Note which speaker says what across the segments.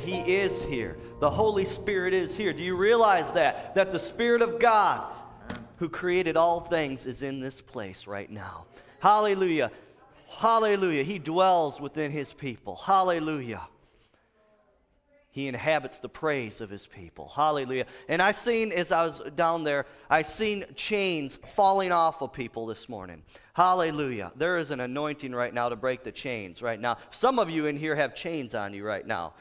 Speaker 1: He is here. The Holy Spirit is here. Do you realize that? That the Spirit of God, who created all things, is in this place right now. Hallelujah. Hallelujah. He dwells within His people. Hallelujah. He inhabits the praise of his people. Hallelujah. And I seen as I was down there, I seen chains falling off of people this morning. Hallelujah. There is an anointing right now to break the chains right now. Some of you in here have chains on you right now,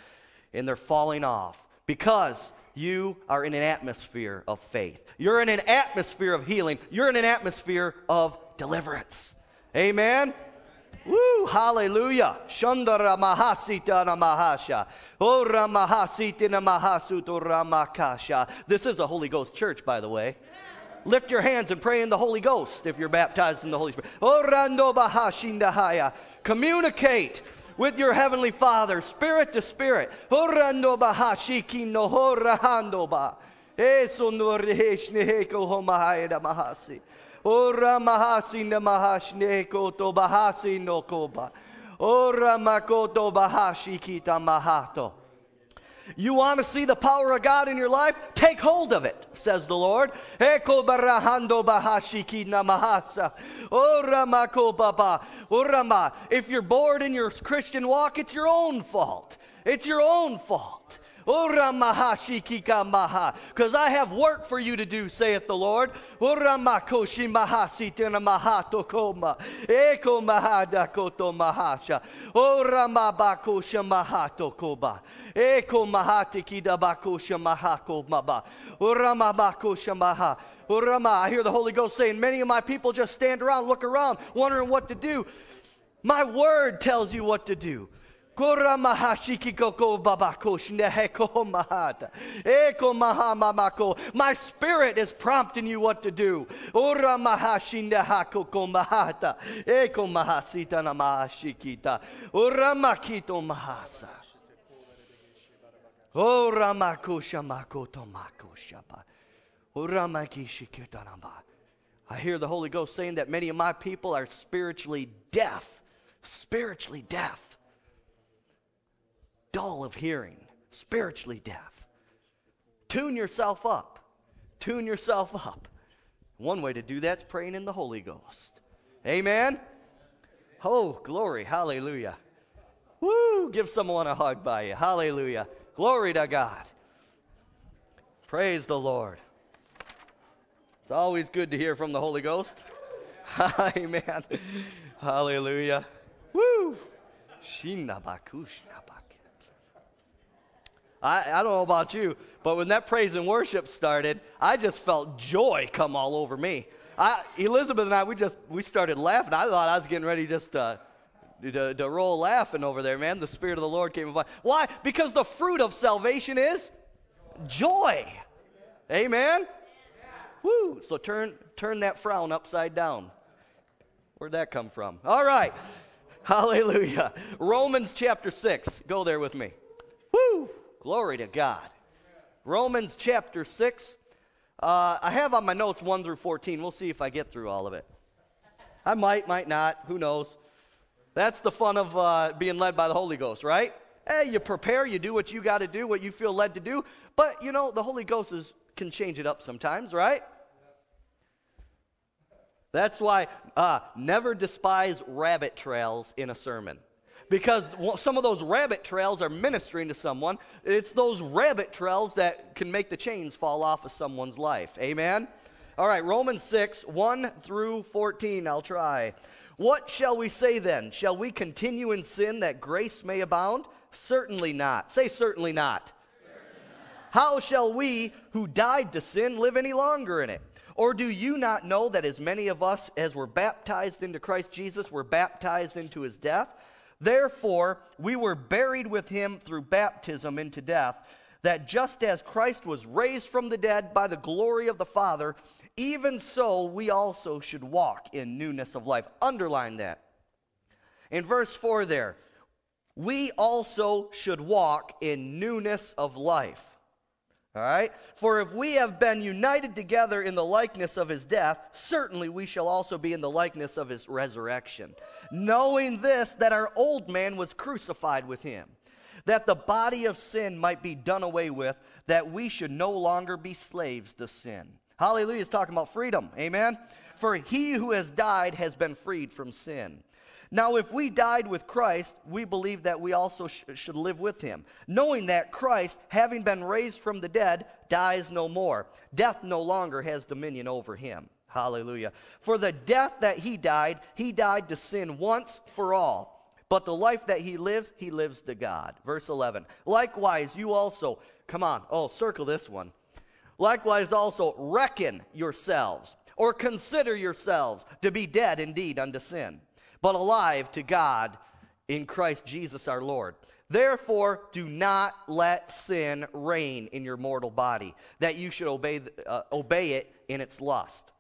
Speaker 1: and they're falling off because you are in an atmosphere of faith. You're in an atmosphere of healing. You're in an atmosphere of deliverance. Amen. Woo, hallelujah. Shandara mahasita namahasha. Ora mahasita namahasuto ramakasha. This is a Holy Ghost church, by the way. Lift your hands and pray in the Holy Ghost if you're baptized in the Holy Spirit. Orando bahashindahaya. Communicate with your heavenly Father, spirit to spirit. Eso no reheshneheko homahaya mahasi. Ora mahasi na mahashne koto bahasi no koba. Ora makoto bahashi kita mahato. You want to see the power of God in your life? Take hold of it, says the Lord. Ora oh, ma. Oh, if you're bored in your Christian walk, it's your own fault. It's your own fault. Ora mahashikika maha. Because I have work for you to do, saith the Lord. Ora makoshi. Eko. Eko. I hear the Holy Ghost saying, Many of my people just stand around, look around, wondering what to do. My word tells you what to do. Kora mahashiki koko babako shneheko mahata. Eko mahamamako. My spirit is prompting you what to do. Ora mahashindehako ko mahata. Eko mahasita na mahashikita. Ora makito mahasa. Ora makusha makoto makushapa. Ora makishiketanamba. I hear the Holy Ghost saying that many of my people are spiritually deaf. Spiritually deaf dull of hearing, spiritually deaf. Tune yourself up. Tune yourself up. One way to do that's praying in the Holy Ghost. Amen. Oh, glory. Hallelujah. Woo! Give someone a hug by you. Hallelujah. Glory to God. Praise the Lord. It's always good to hear from the Holy Ghost. Amen. Hallelujah. Woo! Shinabakushnaba. I, I don't know about you, but when that praise and worship started, I just felt joy come all over me. I, Elizabeth and I, we just we started laughing. I thought I was getting ready just to, to, to roll laughing over there, man. The Spirit of the Lord came upon. Why? Because the fruit of salvation is joy. Amen. Woo! So turn turn that frown upside down. Where'd that come from? All right. Hallelujah. Romans chapter 6. Go there with me. Glory to God. Romans chapter 6. Uh, I have on my notes 1 through 14. We'll see if I get through all of it. I might, might not. Who knows? That's the fun of uh, being led by the Holy Ghost, right? Hey, you prepare, you do what you got to do, what you feel led to do. But, you know, the Holy Ghost is, can change it up sometimes, right? That's why uh, never despise rabbit trails in a sermon because some of those rabbit trails are ministering to someone. It's those rabbit trails that can make the chains fall off of someone's life. Amen? All right, Romans 6, 1 through 14. I'll try. What shall we say then? Shall we continue in sin that grace may abound? Certainly not. Say, certainly not. How shall we who died to sin live any longer in it? Or do you not know that as many of us as were baptized into Christ Jesus were baptized into his death? Therefore, we were buried with him through baptism into death, that just as Christ was raised from the dead by the glory of the Father, even so we also should walk in newness of life. Underline that. In verse 4 there, we also should walk in newness of life. All right? For if we have been united together in the likeness of his death, certainly we shall also be in the likeness of his resurrection. Knowing this, that our old man was crucified with him, that the body of sin might be done away with, that we should no longer be slaves to sin. Hallelujah is talking about freedom. Amen? For he who has died has been freed from sin. Now, if we died with Christ, we believe that we also sh- should live with him, knowing that Christ, having been raised from the dead, dies no more. Death no longer has dominion over him. Hallelujah. For the death that he died, he died to sin once for all. But the life that he lives, he lives to God. Verse 11. Likewise, you also, come on, oh, circle this one. Likewise, also reckon yourselves, or consider yourselves to be dead indeed unto sin but alive to God in Christ Jesus our Lord. Therefore, do not let sin reign in your mortal body, that you should obey, uh, obey it in its lust.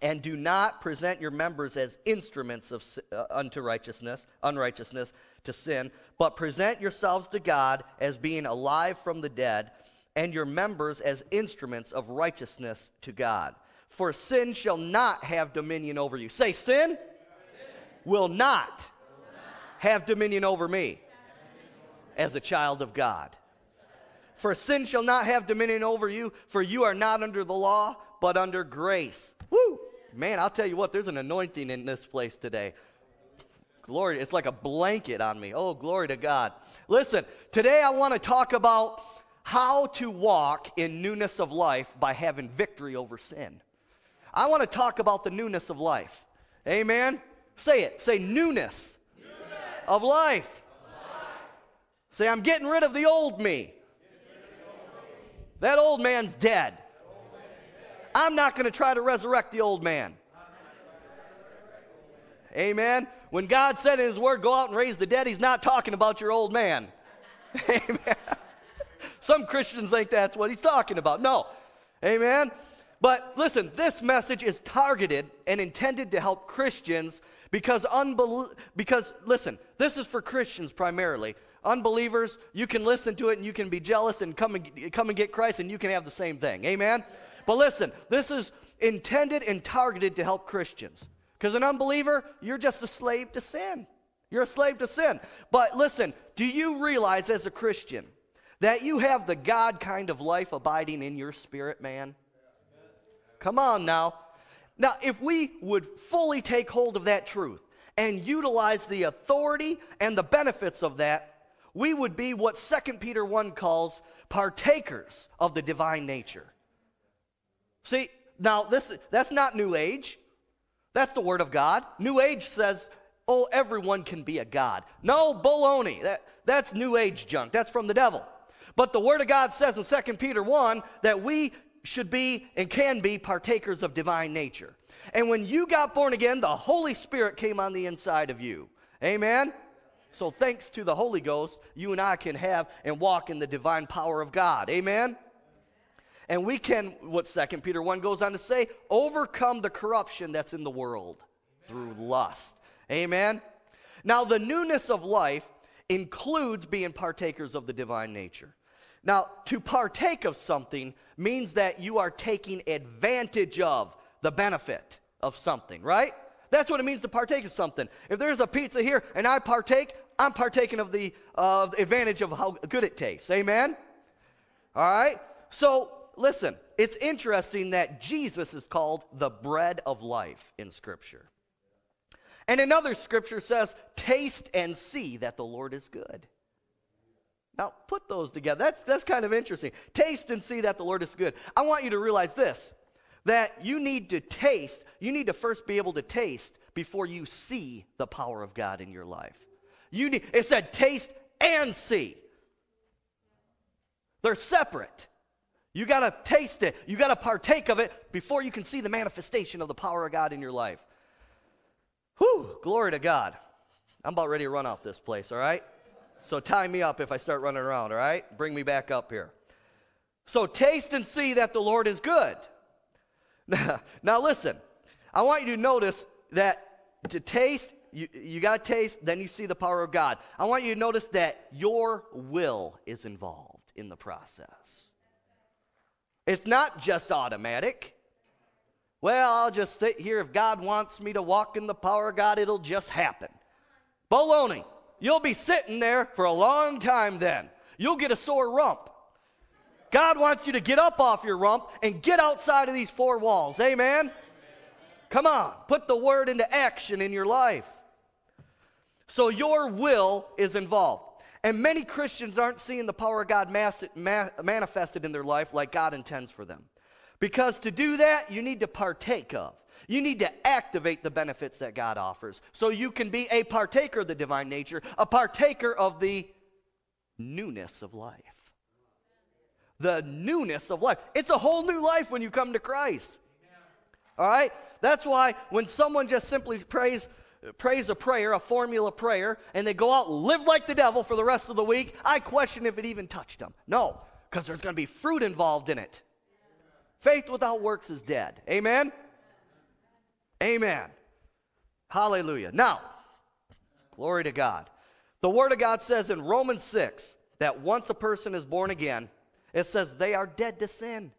Speaker 1: And do not present your members as instruments of uh, unto righteousness, unrighteousness to sin, but present yourselves to God as being alive from the dead, and your members as instruments of righteousness to God. For sin shall not have dominion over you. Say, sin will not have dominion over me as a child of God. For sin shall not have dominion over you, for you are not under the law, but under grace. Woo! Man, I'll tell you what, there's an anointing in this place today. Glory, it's like a blanket on me. Oh, glory to God. Listen, today I want to talk about how to walk in newness of life by having victory over sin. I want to talk about the newness of life. Amen. Say it. Say newness, newness. Of, life. of life. Say, I'm getting rid of the old me. That old man's dead. I'm not going to try to resurrect the old man. Amen. When God said in His Word, go out and raise the dead, He's not talking about your old man. Amen. Some Christians think that's what He's talking about. No. Amen. But listen, this message is targeted and intended to help Christians because, unbel- because listen, this is for Christians primarily. Unbelievers, you can listen to it and you can be jealous and come and, come and get Christ and you can have the same thing. Amen? But listen, this is intended and targeted to help Christians. Because an unbeliever, you're just a slave to sin. You're a slave to sin. But listen, do you realize as a Christian that you have the God kind of life abiding in your spirit, man? Come on now. Now, if we would fully take hold of that truth and utilize the authority and the benefits of that, we would be what 2 Peter 1 calls partakers of the divine nature. See, now this that's not new age. That's the word of God. New age says, "Oh, everyone can be a god." No, baloney. That that's new age junk. That's from the devil. But the word of God says in 2 Peter 1 that we should be and can be partakers of divine nature. And when you got born again, the Holy Spirit came on the inside of you. Amen. So, thanks to the Holy Ghost, you and I can have and walk in the divine power of God. Amen? And we can, what Second Peter 1 goes on to say, overcome the corruption that's in the world through lust. Amen? Now, the newness of life includes being partakers of the divine nature. Now, to partake of something means that you are taking advantage of the benefit of something, right? That's what it means to partake of something. If there's a pizza here and I partake, I'm partaking of the, uh, the advantage of how good it tastes. Amen? All right? So, listen, it's interesting that Jesus is called the bread of life in Scripture. And another scripture says, Taste and see that the Lord is good. Now, put those together. That's, that's kind of interesting. Taste and see that the Lord is good. I want you to realize this that you need to taste, you need to first be able to taste before you see the power of God in your life. You need, it said taste and see. They're separate. You got to taste it. You got to partake of it before you can see the manifestation of the power of God in your life. Whew, glory to God. I'm about ready to run off this place, all right? So tie me up if I start running around, all right? Bring me back up here. So taste and see that the Lord is good. now listen, I want you to notice that to taste you, you got to taste, then you see the power of God. I want you to notice that your will is involved in the process. It's not just automatic. Well, I'll just sit here. If God wants me to walk in the power of God, it'll just happen. Baloney. You'll be sitting there for a long time then. You'll get a sore rump. God wants you to get up off your rump and get outside of these four walls. Amen? Come on, put the word into action in your life. So your will is involved. And many Christians aren't seeing the power of God manifested in their life like God intends for them. Because to do that, you need to partake of. You need to activate the benefits that God offers so you can be a partaker of the divine nature, a partaker of the newness of life. The newness of life. It's a whole new life when you come to Christ. All right? That's why when someone just simply prays, prays a prayer, a formula prayer, and they go out live like the devil for the rest of the week, I question if it even touched them. No, because there's going to be fruit involved in it. Faith without works is dead. Amen? Amen. Hallelujah. Now, glory to God. The Word of God says in Romans 6 that once a person is born again, it says they are dead to sin.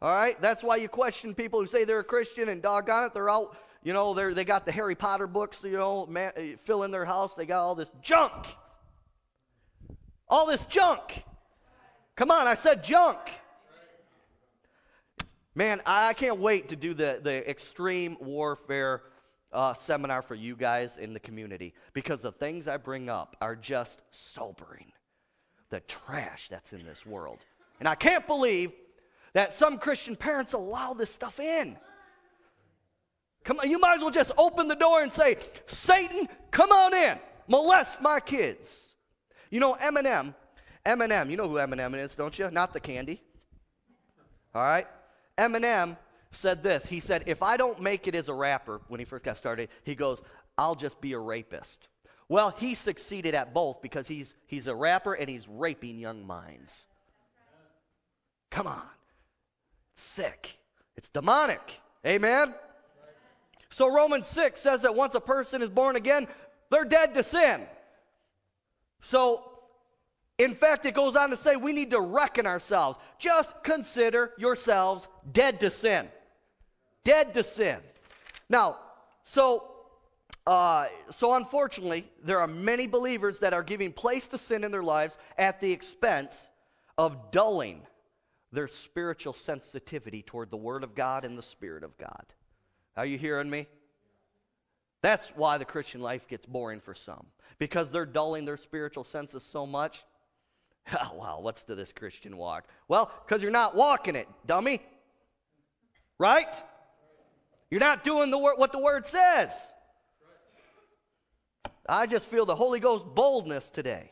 Speaker 1: All right? That's why you question people who say they're a Christian and doggone it, they're out you know, they they got the Harry Potter books, you know, man, uh, fill in their house. They got all this junk. All this junk. Come on, I said junk. Man, I can't wait to do the, the extreme warfare uh, seminar for you guys in the community because the things I bring up are just sobering. The trash that's in this world. And I can't believe that some Christian parents allow this stuff in. Come on, you might as well just open the door and say, Satan, come on in, molest my kids. You know, Eminem, Eminem, you know who Eminem is, don't you? Not the candy. All right? Eminem said this. He said, If I don't make it as a rapper when he first got started, he goes, I'll just be a rapist. Well, he succeeded at both because he's, he's a rapper and he's raping young minds. Come on. It's sick. It's demonic. Amen? So Romans 6 says that once a person is born again, they're dead to sin. So, in fact, it goes on to say we need to reckon ourselves. Just consider yourselves dead to sin. Dead to sin. Now, so uh, so unfortunately, there are many believers that are giving place to sin in their lives at the expense of dulling their spiritual sensitivity toward the Word of God and the Spirit of God. Are you hearing me? That's why the Christian life gets boring for some. Because they're dulling their spiritual senses so much. Oh, wow, what's to this Christian walk? Well, because you're not walking it, dummy. Right? You're not doing the wor- what the Word says. I just feel the Holy Ghost boldness today.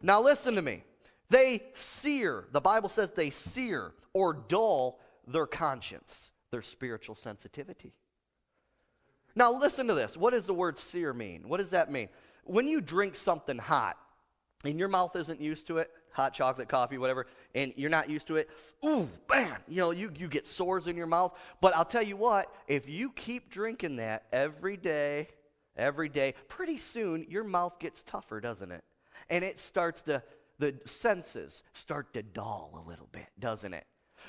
Speaker 1: Now, listen to me. They sear, the Bible says they sear or dull their conscience, their spiritual sensitivity. Now, listen to this. What does the word sear mean? What does that mean? When you drink something hot and your mouth isn't used to it, hot chocolate, coffee, whatever, and you're not used to it, ooh, bam, you know, you, you get sores in your mouth. But I'll tell you what, if you keep drinking that every day, every day, pretty soon your mouth gets tougher, doesn't it? And it starts to the senses start to dull a little bit, doesn't it?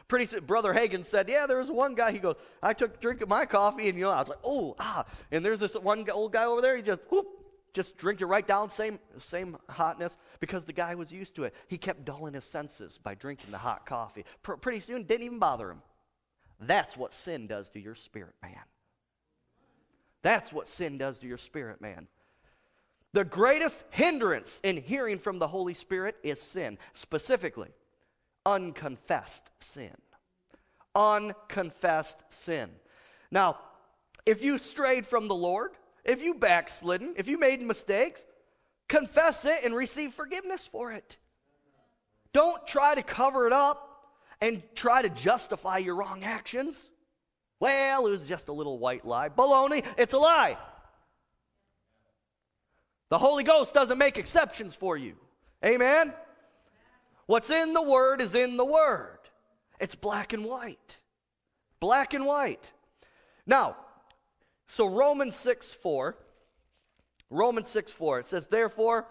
Speaker 1: Pretty soon, Brother Hagin said, Yeah, there was one guy. He goes, I took a drink of my coffee, and you know, I was like, Oh, ah. And there's this one old guy over there. He just, whoop, just drink it right down, same, same hotness, because the guy was used to it. He kept dulling his senses by drinking the hot coffee. Pr- pretty soon, didn't even bother him. That's what sin does to your spirit, man. That's what sin does to your spirit, man. The greatest hindrance in hearing from the Holy Spirit is sin, specifically, unconfessed sin. Unconfessed sin. Now, if you strayed from the Lord, if you backslidden, if you made mistakes, confess it and receive forgiveness for it. Don't try to cover it up and try to justify your wrong actions. Well, it was just a little white lie. Baloney, it's a lie. The Holy Ghost doesn't make exceptions for you. Amen? What's in the Word is in the Word. It's black and white. Black and white. Now, so Romans 6 4, Romans 6 4, it says, Therefore,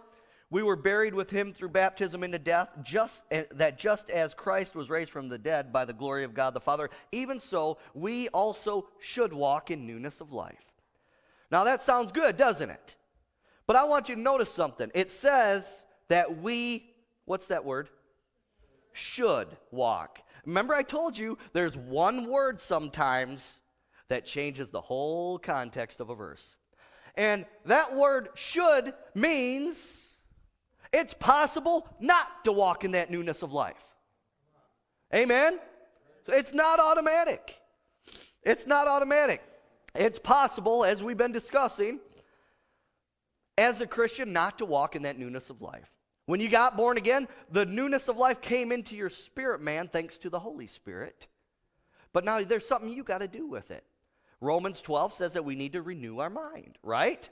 Speaker 1: we were buried with him through baptism into death, just eh, that just as Christ was raised from the dead by the glory of God the Father, even so we also should walk in newness of life. Now that sounds good, doesn't it? But I want you to notice something. It says that we, what's that word? Should walk. Remember, I told you there's one word sometimes that changes the whole context of a verse. And that word should means it's possible not to walk in that newness of life. Amen? So it's not automatic. It's not automatic. It's possible, as we've been discussing, as a Christian not to walk in that newness of life. When you got born again, the newness of life came into your spirit, man, thanks to the Holy Spirit. But now there's something you got to do with it. Romans 12 says that we need to renew our mind, right?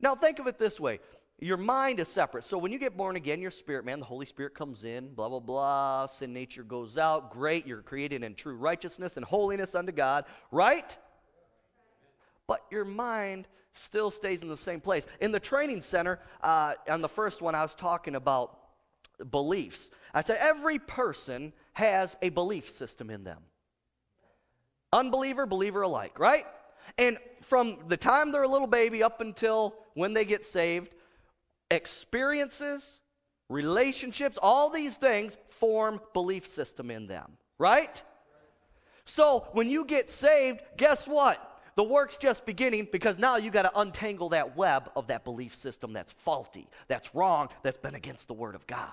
Speaker 1: Now think of it this way your mind is separate. So when you get born again, your spirit, man, the Holy Spirit comes in, blah, blah, blah. Sin nature goes out. Great. You're created in true righteousness and holiness unto God, right? But your mind still stays in the same place. In the training center, uh, on the first one, I was talking about beliefs. I said every person has a belief system in them. Unbeliever, believer alike, right? And from the time they're a little baby up until when they get saved, experiences, relationships, all these things form belief system in them, right? So when you get saved, guess what? The work's just beginning because now you got to untangle that web of that belief system that's faulty, that's wrong, that's been against the Word of God.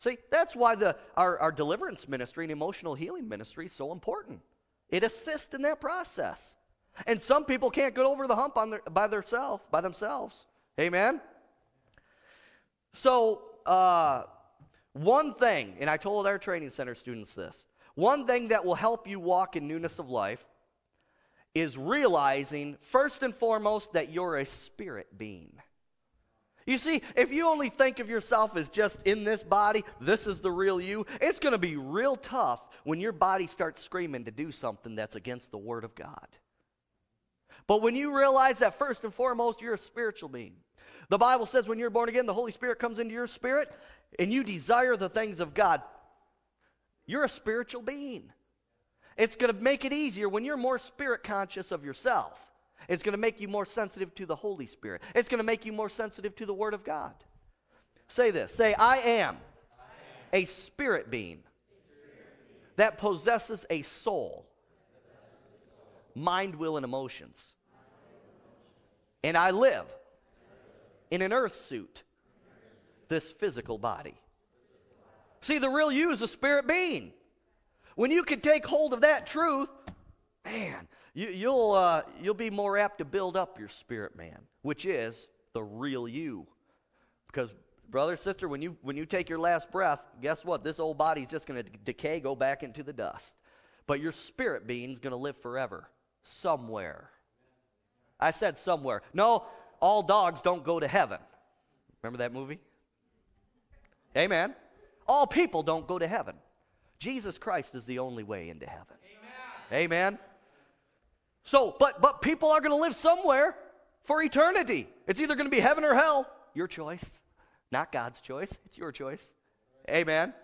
Speaker 1: See, that's why the, our, our deliverance ministry and emotional healing ministry is so important. It assists in that process. And some people can't get over the hump on their, by themselves, by themselves. Amen. So, uh, one thing, and I told our training center students this, one thing that will help you walk in newness of life is realizing, first and foremost, that you're a spirit being. You see, if you only think of yourself as just in this body, this is the real you, it's going to be real tough when your body starts screaming to do something that's against the Word of God. But when you realize that first and foremost, you're a spiritual being. The Bible says when you're born again, the Holy Spirit comes into your spirit and you desire the things of God. You're a spiritual being. It's going to make it easier when you're more spirit conscious of yourself. It's going to make you more sensitive to the Holy Spirit. It's going to make you more sensitive to the Word of God. Say this say, I am, a spirit being that possesses a soul, mind, will, and emotions. And I live in an earth suit, this physical body. See, the real you is a spirit being. When you can take hold of that truth, man, you, will uh, you'll be more apt to build up your spirit man, which is the real you. Because, brother, sister, when you, when you take your last breath, guess what? This old body's just going to decay, go back into the dust. But your spirit being's going to live forever somewhere. I said somewhere. No, all dogs don't go to heaven. Remember that movie? Amen. All people don't go to heaven. Jesus Christ is the only way into heaven. Amen. Amen. So, but but people are going to live somewhere for eternity. It's either going to be heaven or hell. Your choice. Not God's choice. It's your choice. Amen.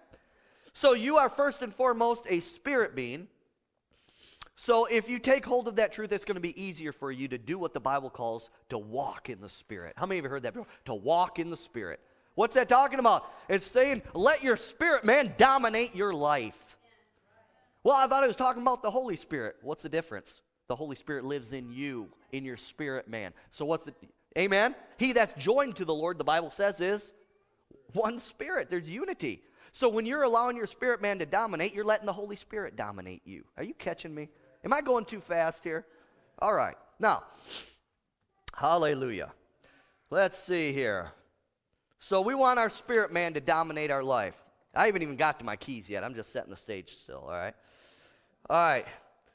Speaker 1: So you are first and foremost a spirit being. So if you take hold of that truth, it's going to be easier for you to do what the Bible calls to walk in the Spirit. How many of you heard that before? To walk in the Spirit. What's that talking about? It's saying, let your spirit man dominate your life. Well, I thought it was talking about the Holy Spirit. What's the difference? The Holy Spirit lives in you, in your spirit man. So what's the Amen? He that's joined to the Lord, the Bible says, is one spirit. There's unity. So when you're allowing your spirit man to dominate, you're letting the Holy Spirit dominate you. Are you catching me? Am I going too fast here? All right. Now, hallelujah. Let's see here. So we want our spirit man to dominate our life. I haven't even got to my keys yet. I'm just setting the stage still, all right? All right.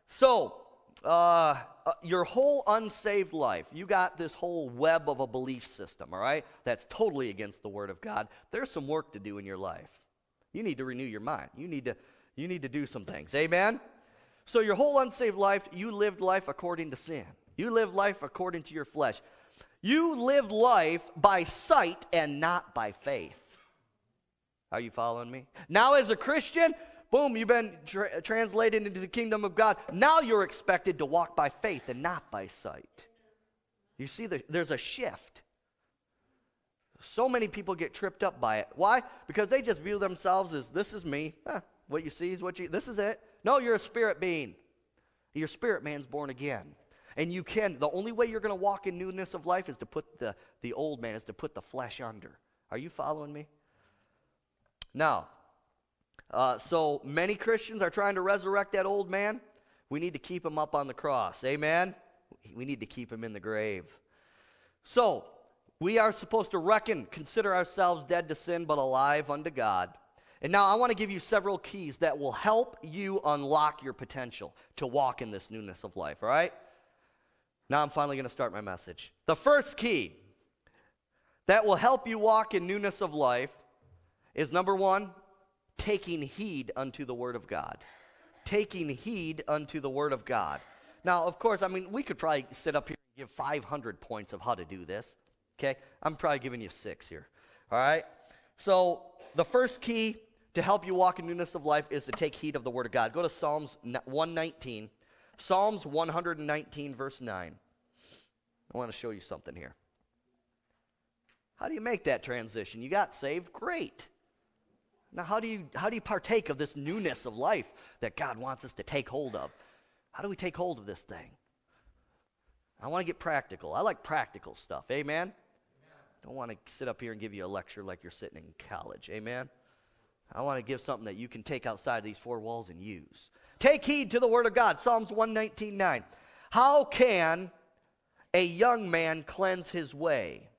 Speaker 1: So, uh, uh, your whole unsaved life, you got this whole web of a belief system, all right? That's totally against the Word of God. There's some work to do in your life. You need to renew your mind. You need to, you need to do some things. Amen? So, your whole unsaved life, you lived life according to sin. You lived life according to your flesh. You lived life by sight and not by faith. Are you following me? Now, as a Christian, Boom, you've been tra- translated into the kingdom of God. Now you're expected to walk by faith and not by sight. You see, the, there's a shift. So many people get tripped up by it. Why? Because they just view themselves as this is me. Huh, what you see is what you, this is it. No, you're a spirit being. Your spirit man's born again. And you can, the only way you're going to walk in newness of life is to put the, the old man, is to put the flesh under. Are you following me? Now, uh, so many Christians are trying to resurrect that old man. We need to keep him up on the cross. Amen? We need to keep him in the grave. So, we are supposed to reckon, consider ourselves dead to sin, but alive unto God. And now I want to give you several keys that will help you unlock your potential to walk in this newness of life, all right? Now I'm finally going to start my message. The first key that will help you walk in newness of life is number one, taking heed unto the Word of God. Taking heed unto the Word of God. Now, of course, I mean, we could probably sit up here and give 500 points of how to do this. Okay? I'm probably giving you six here. All right? So, the first key to help you walk in newness of life is to take heed of the Word of God. Go to Psalms 119. Psalms 119, verse 9. I want to show you something here. How do you make that transition? You got saved? Great. Now, how do you how do you partake of this newness of life that God wants us to take hold of? How do we take hold of this thing? I want to get practical. I like practical stuff. Amen. Amen. Don't want to sit up here and give you a lecture like you're sitting in college. Amen. I want to give something that you can take outside these four walls and use. Take heed to the word of God. Psalms 119:9. How can a young man cleanse his way?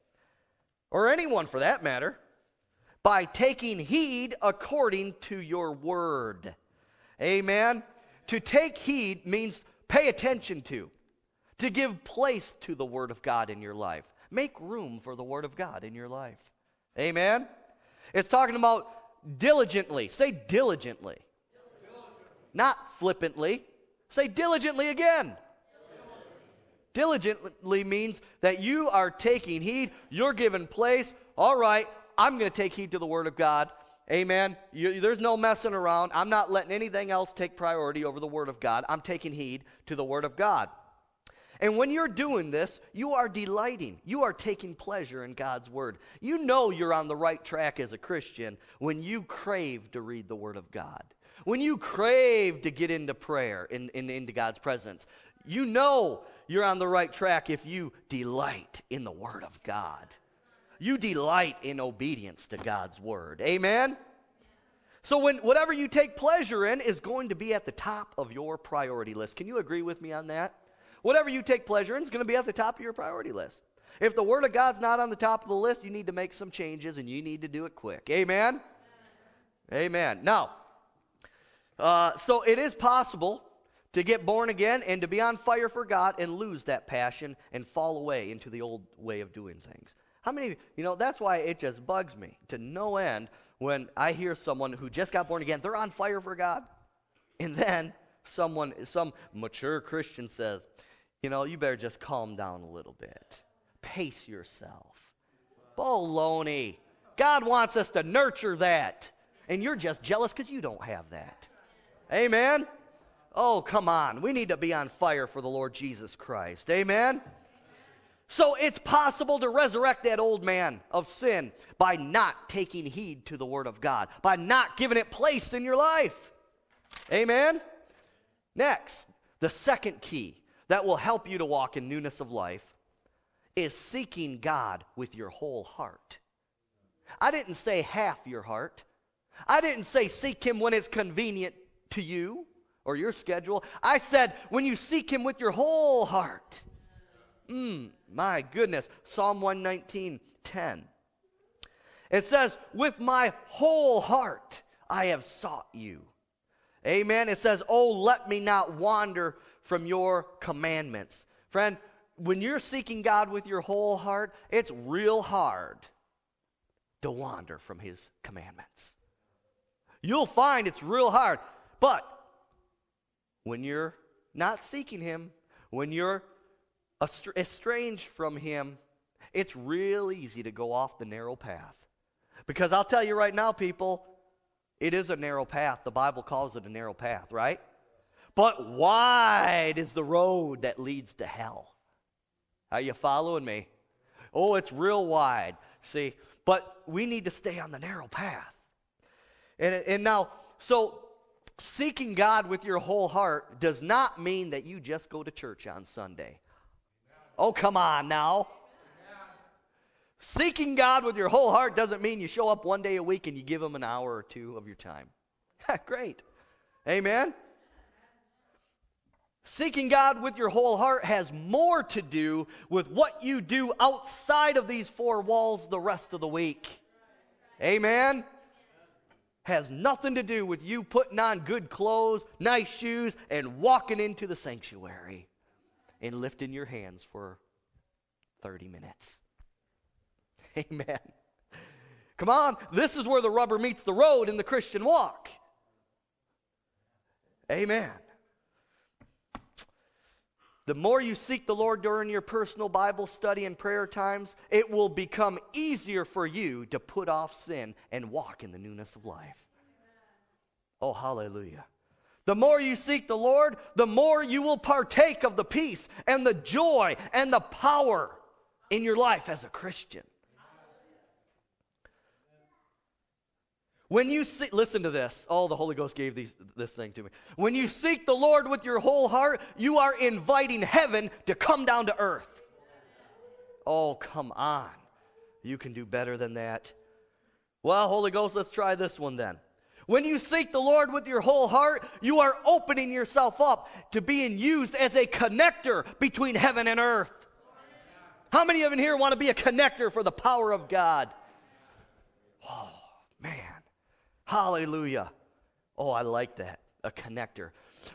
Speaker 1: Or anyone for that matter by taking heed according to your word. Amen. To take heed means pay attention to. to give place to the Word of God in your life. Make room for the Word of God in your life. Amen? It's talking about diligently. Say diligently. Not flippantly. Say diligently again. Diligently means that you are taking heed, you're giving place. All right, I'm going to take heed to the Word of God. Amen. You, there's no messing around. I'm not letting anything else take priority over the Word of God. I'm taking heed to the Word of God. And when you're doing this, you are delighting. You are taking pleasure in God's Word. You know you're on the right track as a Christian when you crave to read the Word of God. When you crave to get into prayer, in, in, into God's presence. You know you're on the right track if you delight in the Word of God. You delight in obedience to God's Word. Amen? So, when whatever you take pleasure in is going to be at the top of your priority list. Can you agree with me on that? Whatever you take pleasure in is going to be at the top of your priority list. If the Word of God's not on the top of the list, you need to make some changes and you need to do it quick. Amen? Amen. Now, uh, so it is possible to get born again and to be on fire for God and lose that passion and fall away into the old way of doing things. How many, you know, that's why it just bugs me to no end when I hear someone who just got born again, they're on fire for God. And then someone, some mature Christian says, you know, you better just calm down a little bit. Pace yourself. Baloney. God wants us to nurture that. And you're just jealous because you don't have that. Amen? Oh, come on. We need to be on fire for the Lord Jesus Christ. Amen? So it's possible to resurrect that old man of sin by not taking heed to the Word of God, by not giving it place in your life. Amen? Next, the second key that will help you to walk in newness of life is seeking God with your whole heart. I didn't say half your heart. I didn't say seek Him when it's convenient to you or your schedule. I said, when you seek Him with your whole heart. Mm, my goodness. Psalm 119, 10. It says, with my whole heart I have sought you. Amen. It says, oh, let me not wander from your commandments. Friend, when you're seeking God with your whole heart, it's real hard to wander from his commandments. You'll find it's real hard. But when you're not seeking Him, when you're estranged from Him, it's real easy to go off the narrow path. Because I'll tell you right now, people, it is a narrow path. The Bible calls it a narrow path, right? But wide is the road that leads to hell. Are you following me? Oh, it's real wide. See, but we need to stay on the narrow path. And, and now, so seeking God with your whole heart does not mean that you just go to church on Sunday. Oh, come on now. Seeking God with your whole heart doesn't mean you show up one day a week and you give Him an hour or two of your time. Great. Amen. Seeking God with your whole heart has more to do with what you do outside of these four walls the rest of the week. Amen has nothing to do with you putting on good clothes, nice shoes, and walking into the sanctuary and lifting your hands for 30 minutes. Amen. Come on, this is where the rubber meets the road in the Christian walk. Amen. The more you seek the Lord during your personal Bible study and prayer times, it will become easier for you to put off sin and walk in the newness of life. Oh, hallelujah. The more you seek the Lord, the more you will partake of the peace and the joy and the power in your life as a Christian. When you seek, listen to this. Oh, the Holy Ghost gave these, this thing to me. When you seek the Lord with your whole heart, you are inviting heaven to come down to earth. Oh, come on. You can do better than that. Well, Holy Ghost, let's try this one then. When you seek the Lord with your whole heart, you are opening yourself up to being used as a connector between heaven and earth. How many of you here want to be a connector for the power of God? Oh, man. Hallelujah. Oh, I like that. A connector.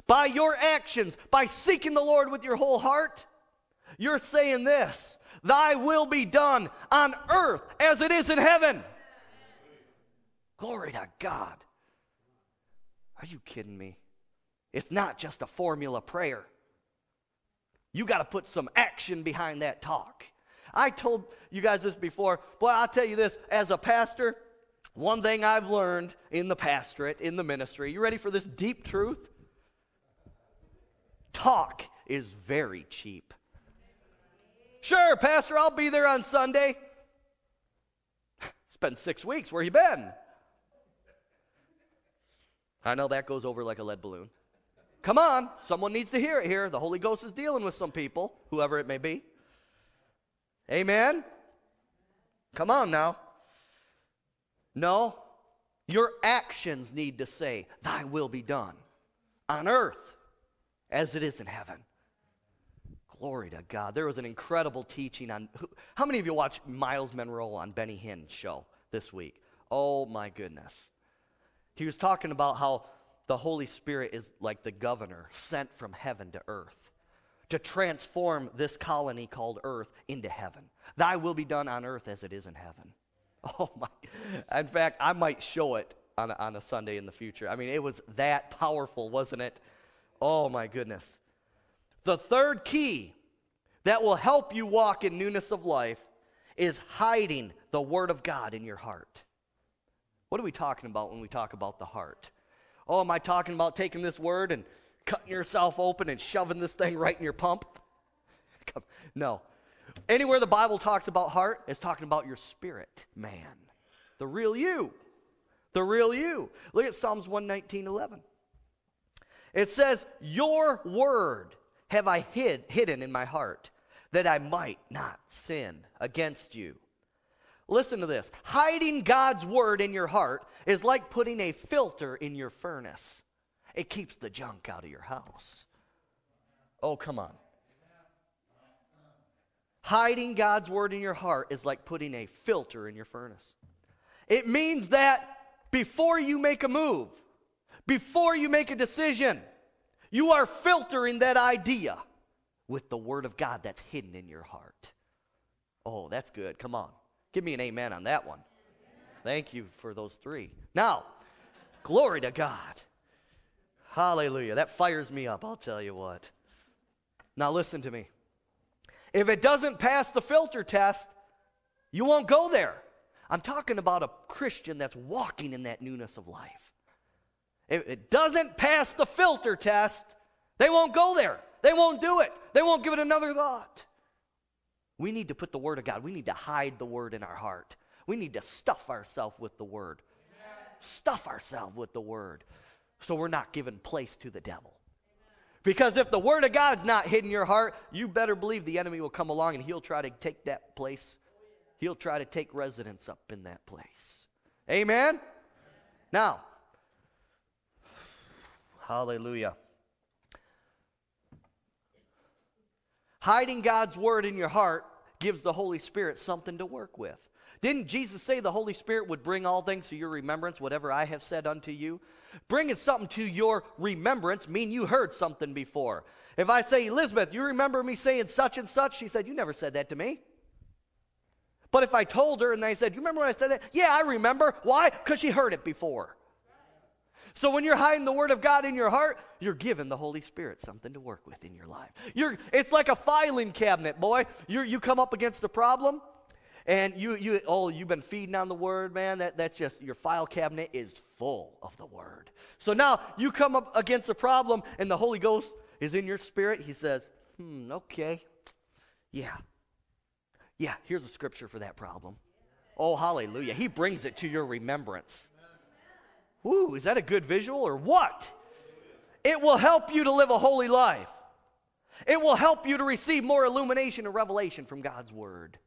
Speaker 1: By your actions, by seeking the Lord with your whole heart, You're saying this Thy will be done on earth as it is in heaven. Glory to God. Are you kidding me? It's not just a formula prayer. You got to put some action behind that talk. I told you guys this before. Boy, I'll tell you this as a pastor, one thing I've learned in the pastorate, in the ministry, you ready for this deep truth? Talk is very cheap. Sure, Pastor, I'll be there on Sunday. Been six weeks. Where you been? I know that goes over like a lead balloon. Come on, someone needs to hear it here. The Holy Ghost is dealing with some people, whoever it may be. Amen? Come on now. No, your actions need to say, Thy will be done on earth as it is in heaven. Glory to God. There was an incredible teaching on. How many of you watched Myles Munroe on Benny Hinn's show this week? Oh my goodness. He was talking about how the Holy Spirit is like the governor sent from heaven to earth to transform this colony called earth into heaven. Thy will be done on earth as it is in heaven. Oh my. In fact, I might show it on a, on a Sunday in the future. I mean, it was that powerful, wasn't it? Oh my goodness. The third key that will help you walk in newness of life is hiding the Word of God in your heart. What are we talking about when we talk about the heart? Oh, am I talking about taking this word and cutting yourself open and shoving this thing right in your pump? no. Anywhere the Bible talks about heart, it's talking about your spirit, man. The real you. The real you. Look at Psalms 119 11. It says, Your word have I hid, hidden in my heart, that I might not sin against you. Listen to this. Hiding God's word in your heart is like putting a filter in your furnace. It keeps the junk out of your house. Oh, come on. Hiding God's word in your heart is like putting a filter in your furnace. It means that before you make a move, before you make a decision, you are filtering that idea with the word of God that's hidden in your heart. Oh, that's good. Come on. Give me an amen on that one. Thank you for those three. Now, glory to God. Hallelujah. That fires me up, I'll tell you what. Now, listen to me. If it doesn't pass the filter test, you won't go there. I'm talking about a Christian that's walking in that newness of life. If it doesn't pass the filter test, they won't go there. They won't do it. They won't give it another thought. We need to put the Word of God, we need to hide the Word in our heart. We need to stuff ourselves with the Word. Amen. Stuff ourselves with the Word so we're not giving place to the devil. Because if the word of God's not hidden in your heart, you better believe the enemy will come along and he'll try to take that place. He'll try to take residence up in that place. Amen? Now, hallelujah. Hiding God's word in your heart gives the Holy Spirit something to work with. Didn't Jesus say the Holy Spirit would bring all things to your remembrance, whatever I have said unto you? Bringing something to your remembrance mean you heard something before. If I say, Elizabeth, you remember me saying such and such? She said, You never said that to me. But if I told her and they said, You remember when I said that? Yeah, I remember. Why? Because she heard it before. So when you're hiding the Word of God in your heart, you're giving the Holy Spirit something to work with in your life. You're, it's like a filing cabinet, boy. you you come up against a problem, and you, you, oh, you've been feeding on the Word, man. That, that's just, your file cabinet is full of the Word. So now you come up against a problem, and the Holy Ghost is in your spirit. He says, hmm, okay. Yeah. Yeah, here's a scripture for that problem. Oh, hallelujah. He brings it to your remembrance. Ooh, is that a good visual or what? It will help you to live a holy life. It will help you to receive more illumination and revelation from God's Word.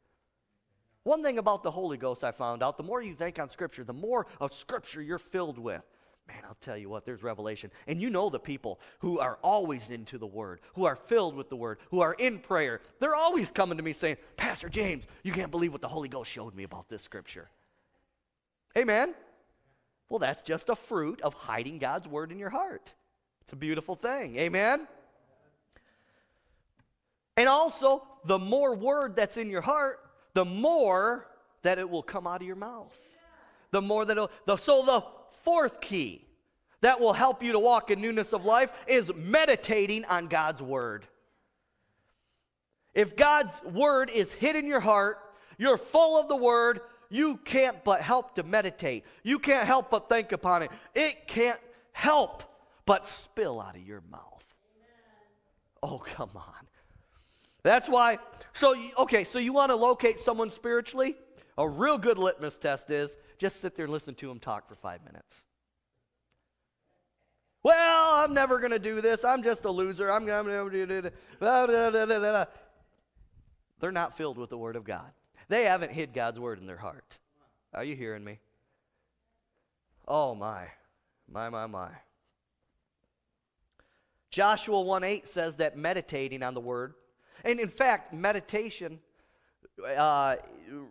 Speaker 1: One thing about the Holy Ghost I found out the more you think on Scripture, the more of Scripture you're filled with. Man, I'll tell you what, there's revelation. And you know the people who are always into the Word, who are filled with the Word, who are in prayer. They're always coming to me saying, Pastor James, you can't believe what the Holy Ghost showed me about this Scripture. Amen. Well, that's just a fruit of hiding God's word in your heart. It's a beautiful thing. Amen? And also, the more word that's in your heart, the more that it will come out of your mouth. The more that it'll, the, so the fourth key that will help you to walk in newness of life is meditating on God's word. If God's word is hid in your heart, you're full of the word, you can't but help to meditate. You can't help but think upon it. It can't help but spill out of your mouth. Oh, come on. That's why, so, okay, so you want to locate someone spiritually? A real good litmus test is just sit there and listen to them talk for five minutes. Well, I'm never going to do this. I'm just a loser. I'm going to. They're not filled with the Word of God. They haven't hid God's Word in their heart. Are you hearing me? Oh, my. My, my, my. Joshua 1 8 says that meditating on the Word, and in fact, meditation, uh,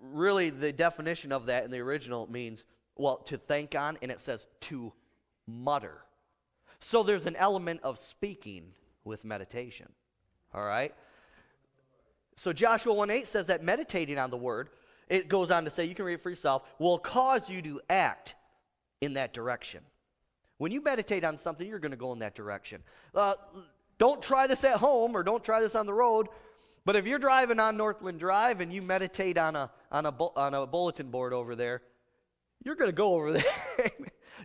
Speaker 1: really the definition of that in the original means, well, to think on, and it says to mutter. So there's an element of speaking with meditation. All right? So Joshua 1 8 says that meditating on the word, it goes on to say, you can read it for yourself, will cause you to act in that direction. When you meditate on something, you're going to go in that direction. Uh, don't try this at home or don't try this on the road. But if you're driving on Northland Drive and you meditate on a, on a, on a bulletin board over there, you're going to go over there.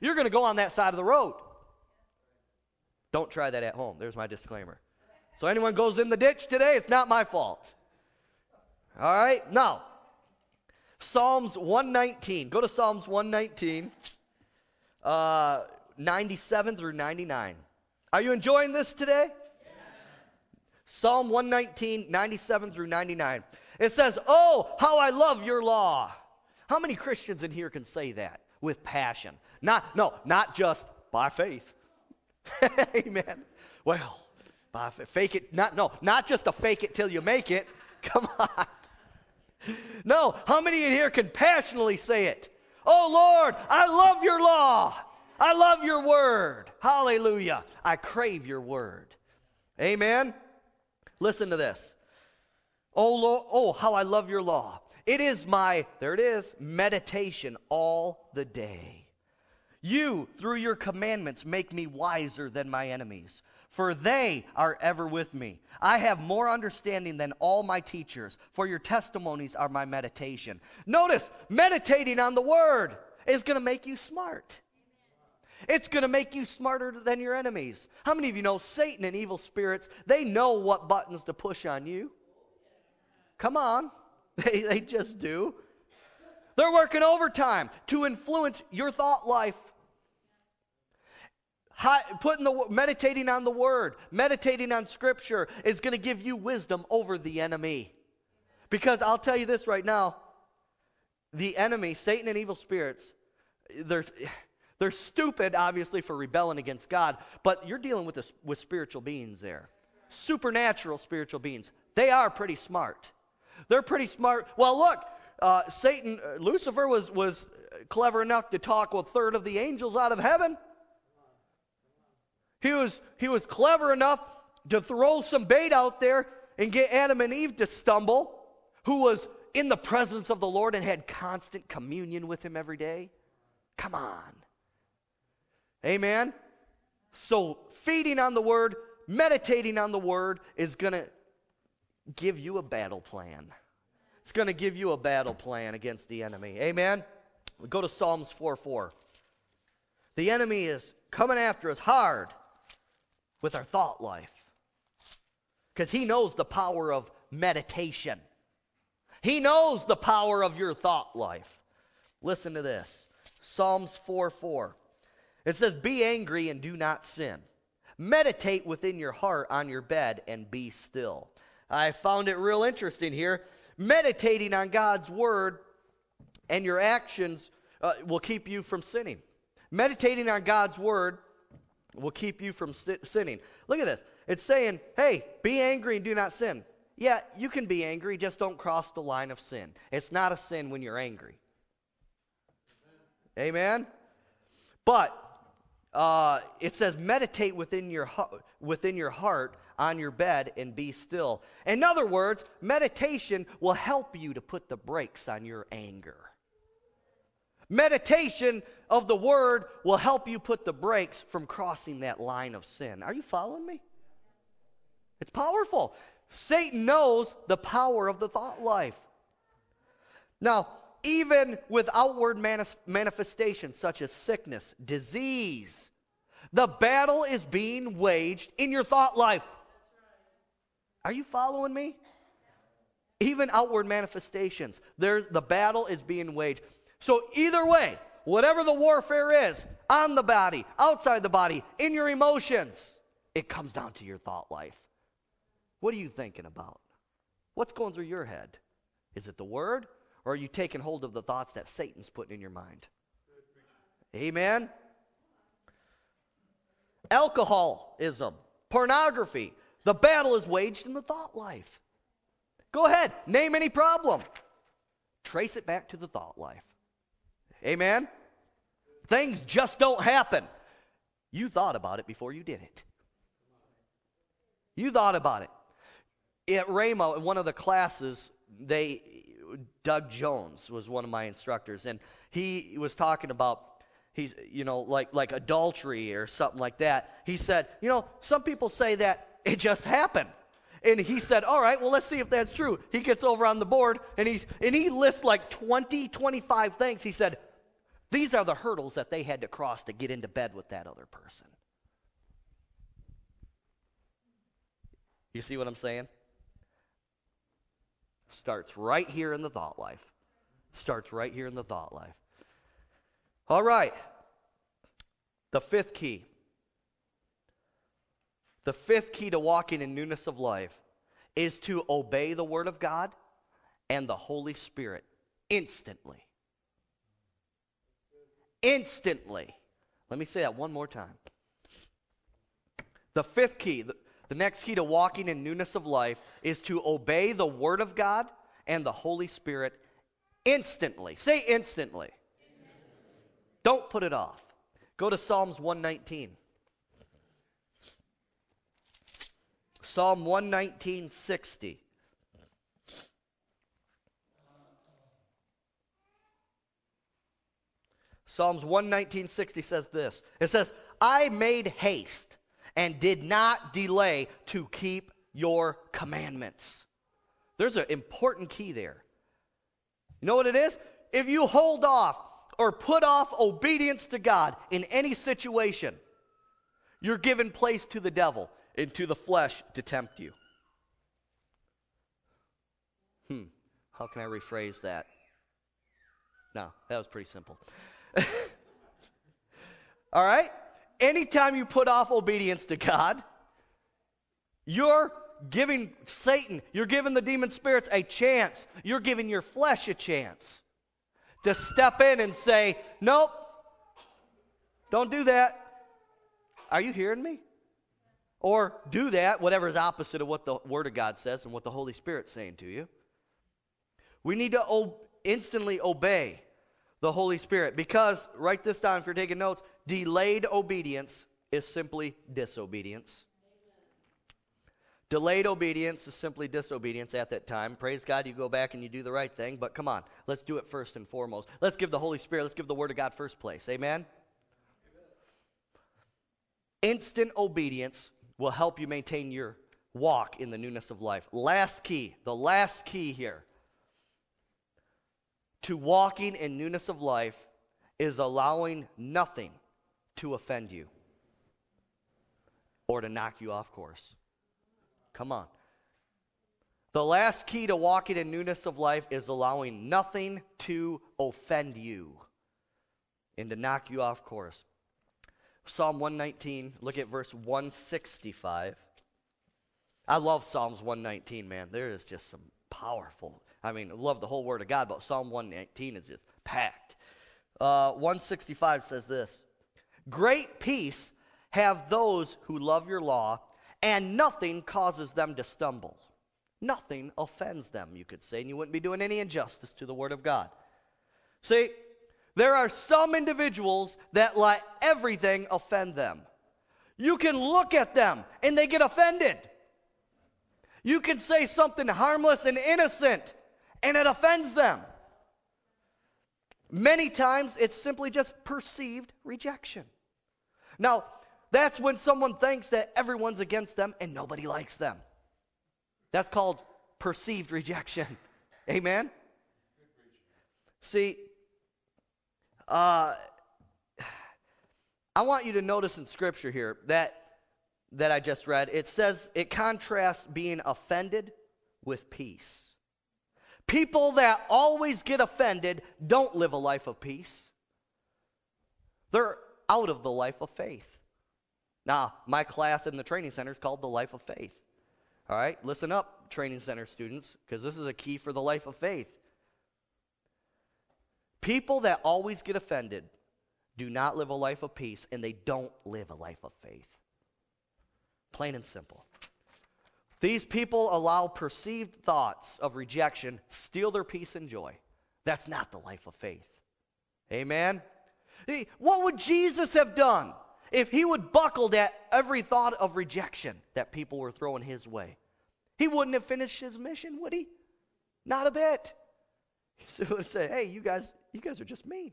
Speaker 1: you're going to go on that side of the road. Don't try that at home. There's my disclaimer. So anyone goes in the ditch today, it's not my fault. All right? Now, Psalms 119. Go to Psalms 119, uh, 97 through 99. Are you enjoying this today? Psalm 119, 97 through 99. It says, Oh, how I love your law. How many Christians in here can say that with passion? Not, no, not just by faith. Amen. Well, by faith, fake it, not, no, not just a fake it till you make it. Come on. No, how many in here can passionately say it? Oh Lord, I love your law. I love your word. Hallelujah. I crave your word. Amen. Listen to this. Oh Lord, oh how I love your law. It is my, there it is, meditation all the day. You, through your commandments, make me wiser than my enemies for they are ever with me. I have more understanding than all my teachers, for your testimonies are my meditation. Notice, meditating on the word is going to make you smart. It's going to make you smarter than your enemies. How many of you know Satan and evil spirits, they know what buttons to push on you? Come on. They, they just do. They're working overtime to influence your thought life putting the meditating on the word, meditating on scripture is going to give you wisdom over the enemy. Because I'll tell you this right now, the enemy, Satan and evil spirits, they're they're stupid obviously for rebelling against God, but you're dealing with this, with spiritual beings there. Supernatural spiritual beings. They are pretty smart. They're pretty smart. Well, look, uh, Satan, uh, Lucifer was was clever enough to talk a third of the angels out of heaven. He was, he was clever enough to throw some bait out there and get Adam and Eve to stumble, who was in the presence of the Lord and had constant communion with him every day. Come on. Amen. So, feeding on the word, meditating on the word is going to give you a battle plan. It's going to give you a battle plan against the enemy. Amen. We go to Psalms 4 4. The enemy is coming after us hard with our thought life. Because he knows the power of meditation. He knows the power of your thought life. Listen to this Psalms 4 4. It says, Be angry and do not sin. Meditate within your heart on your bed and be still. I found it real interesting here. Meditating on God's word and your actions uh, will keep you from sinning. Meditating on God's word will keep you from sinning. Look at this. It's saying, hey, be angry and do not sin. Yeah, you can be angry, just don't cross the line of sin. It's not a sin when you're angry. Amen? But uh, it says, meditate within your, within your heart on your bed and be still. In other words, meditation will help you to put the brakes on your anger. Meditation of the word will help you put the brakes from crossing that line of sin. Are you following me? It's powerful. Satan knows the power of the thought life. Now, even with outward manif- manifestations such as sickness, disease, the battle is being waged in your thought life. Are you following me? Even outward manifestations, there, the battle is being waged. So, either way, whatever the warfare is, on the body, outside the body, in your emotions, it comes down to your thought life. What are you thinking about? What's going through your head? Is it the word, or are you taking hold of the thoughts that Satan's putting in your mind? Amen. Alcoholism, pornography. The battle is waged in the thought life. Go ahead, name any problem. Trace it back to the thought life. Amen? Things just don't happen. You thought about it before you did it. You thought about it. At Rhema, in one of the classes, they Doug Jones was one of my instructors, and he was talking about he's you know like like adultery or something like that. He said, you know, some people say that it just happened. And he said, All right, well, let's see if that's true. He gets over on the board and, he's, and he lists like 20, 25 things. He said, These are the hurdles that they had to cross to get into bed with that other person. You see what I'm saying? Starts right here in the thought life. Starts right here in the thought life. All right. The fifth key. The fifth key to walking in newness of life is to obey the Word of God and the Holy Spirit instantly. Instantly. Let me say that one more time. The fifth key, the, next key to walking in newness of life is to obey the Word of God and the Holy Spirit instantly. Say instantly. Don't put it off. Go to Psalms 119. Psalm 119, 60. Psalms 119, 60 says this. It says, I made haste and did not delay to keep your commandments. There's an important key there. You know what it is? If you hold off or put off obedience to God in any situation, you're giving place to the devil and to the flesh to tempt you. Hmm, how can I rephrase that? No, that was pretty simple. All right? Anytime you put off obedience to God, you're giving Satan, you're giving the demon spirits a chance. You're giving your flesh a chance to step in and say, Nope, don't do that. Are you hearing me? Or do that, whatever is opposite of what the Word of God says and what the Holy Spirit's saying to you. We need to o- instantly obey the Holy Spirit because, write this down if you're taking notes, delayed obedience is simply disobedience. Delayed obedience is simply disobedience at that time. Praise God, you go back and you do the right thing, but come on, let's do it first and foremost. Let's give the Holy Spirit, let's give the Word of God first place. Amen? Amen. Instant obedience will help you maintain your walk in the newness of life. Last key, the last key here to walking in newness of life is allowing nothing to offend you or to knock you off course. Come on. The last key to walking in newness of life is allowing nothing to offend you and to knock you off course. Psalm 119, look at verse 165. I love Psalms 119, man. There is just some powerful, I mean, love the whole Word of God, but Psalm 119 is just packed. Uh, 165 says this Great peace have those who love your law, and nothing causes them to stumble. Nothing offends them, you could say, and you wouldn't be doing any injustice to the Word of God. See, there are some individuals that let everything offend them. You can look at them and they get offended. You can say something harmless and innocent and it offends them. Many times it's simply just perceived rejection. Now, that's when someone thinks that everyone's against them and nobody likes them. That's called perceived rejection. Amen? See, uh, I want you to notice in Scripture here that that I just read, it says it contrasts being offended with peace. People that always get offended don't live a life of peace. They're out of the life of faith. Now, my class in the training center is called the life of faith. All right, listen up, training center students, because this is a key for the life of faith. People that always get offended do not live a life of peace, and they don't live a life of faith. Plain and simple. These people allow perceived thoughts of rejection steal their peace and joy. That's not the life of faith. Amen? What would Jesus have done if he would buckled at every thought of rejection that people were throwing his way? He wouldn't have finished his mission, would he? Not a bit. He would say, hey, you guys, you guys are just mean.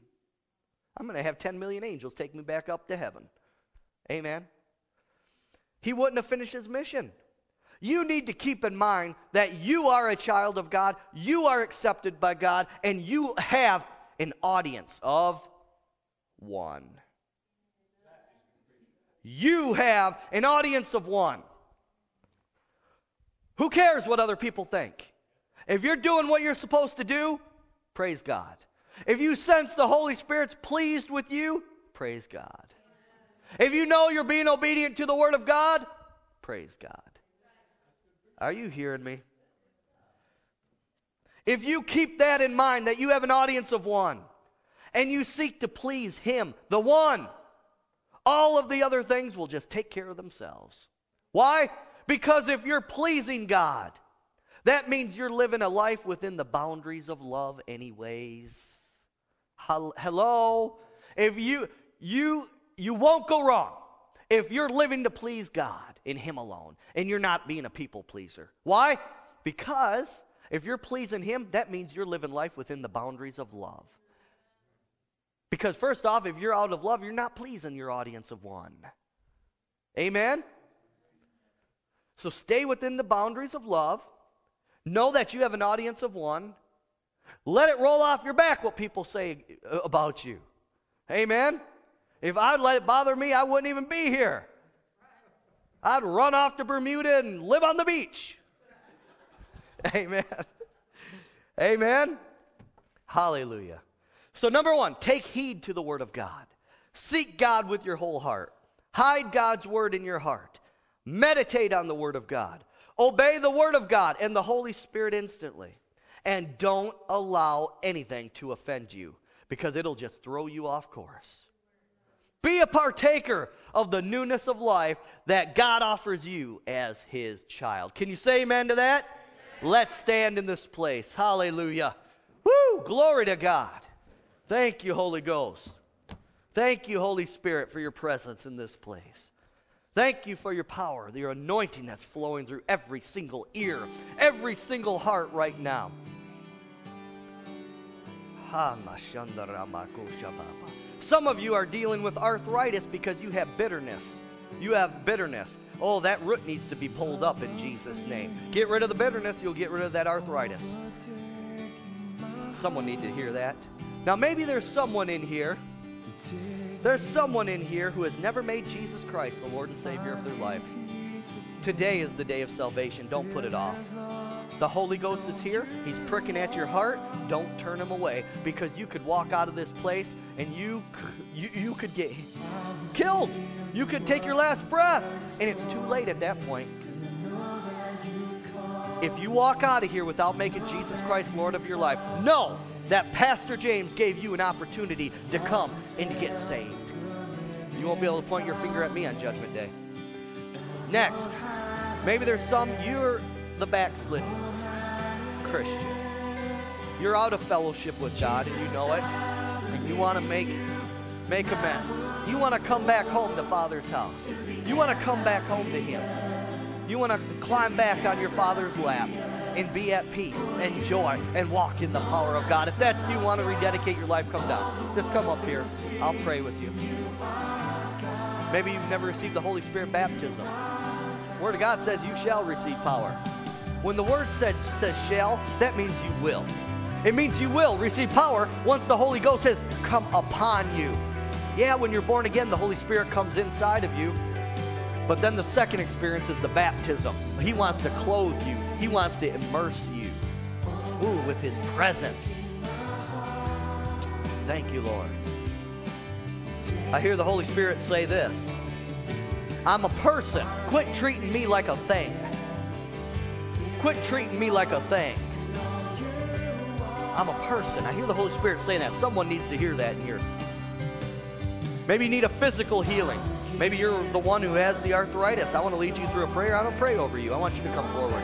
Speaker 1: I'm going to have 10 million angels take me back up to heaven. Amen. He wouldn't have finished his mission. You need to keep in mind that you are a child of God, you are accepted by God, and you have an audience of one. You have an audience of one. Who cares what other people think? If you're doing what you're supposed to do, praise God. If you sense the Holy Spirit's pleased with you, praise God. If you know you're being obedient to the Word of God, praise God. Are you hearing me? If you keep that in mind, that you have an audience of one, and you seek to please Him, the one, all of the other things will just take care of themselves. Why? Because if you're pleasing God, that means you're living a life within the boundaries of love, anyways. Hello? If you, you, you won't go wrong if you're living to please God in Him alone and you're not being a people pleaser. Why? Because if you're pleasing Him, that means you're living life within the boundaries of love. Because, first off, if you're out of love, you're not pleasing your audience of one. Amen? So stay within the boundaries of love. Know that you have an audience of one. Let it roll off your back what people say uh, about you. Amen? If I'd let it bother me, I wouldn't even be here. I'd run off to Bermuda and live on the beach. Amen. Amen. Hallelujah. So, number one, take heed to the Word of God. Seek God with your whole heart. Hide God's Word in your heart. Meditate on the Word of God. Obey the Word of God and the Holy Spirit instantly. And don't allow anything to offend you because it'll just throw you off course. Be a partaker of the newness of life that God offers you as his child. Can you say amen to that? Amen. Let's stand in this place. Hallelujah. Woo! Glory to God. Thank you, Holy Ghost. Thank you, Holy Spirit, for your presence in this place. Thank you for your power, your anointing that's flowing through every single ear, every single heart right now. Some of you are dealing with arthritis because you have bitterness. You have bitterness. Oh, that root needs to be pulled up in Jesus' name. Get rid of the bitterness, you'll get rid of that arthritis. Someone need to hear that. Now, maybe there's someone in here. There's someone in here who has never made Jesus Christ the Lord and Savior of their life. Today is the day of salvation. Don't put it off. The Holy Ghost is here. He's pricking at your heart. Don't turn him away because you could walk out of this place and you, you, you could get killed. You could take your last breath. And it's too late at that point. If you walk out of here without making Jesus Christ Lord of your life, know that Pastor James gave you an opportunity to come and get saved. You won't be able to point your finger at me on Judgment Day. Next, maybe there's some, you're the backslidden Christian. You're out of fellowship with God and you know it. And you want to make Make amends. You want to come back home to Father's house. You want to come back home to Him. You want to climb back on your Father's lap and be at peace and joy and walk in the power of God. If that's you, want to rededicate your life, come down. Just come up here. I'll pray with you. Maybe you've never received the Holy Spirit baptism. Word of God says you shall receive power. When the word said, says shall, that means you will. It means you will receive power once the Holy Ghost has come upon you. Yeah, when you're born again, the Holy Spirit comes inside of you. But then the second experience is the baptism. He wants to clothe you, He wants to immerse you ooh, with His presence. Thank you, Lord. I hear the Holy Spirit say this I'm a person. Quit treating me like a thing. Quit treating me like a thing. I'm a person. I hear the Holy Spirit saying that. Someone needs to hear that here. Maybe you need a physical healing. Maybe you're the one who has the arthritis. I want to lead you through a prayer. I don't pray over you. I want you to come forward.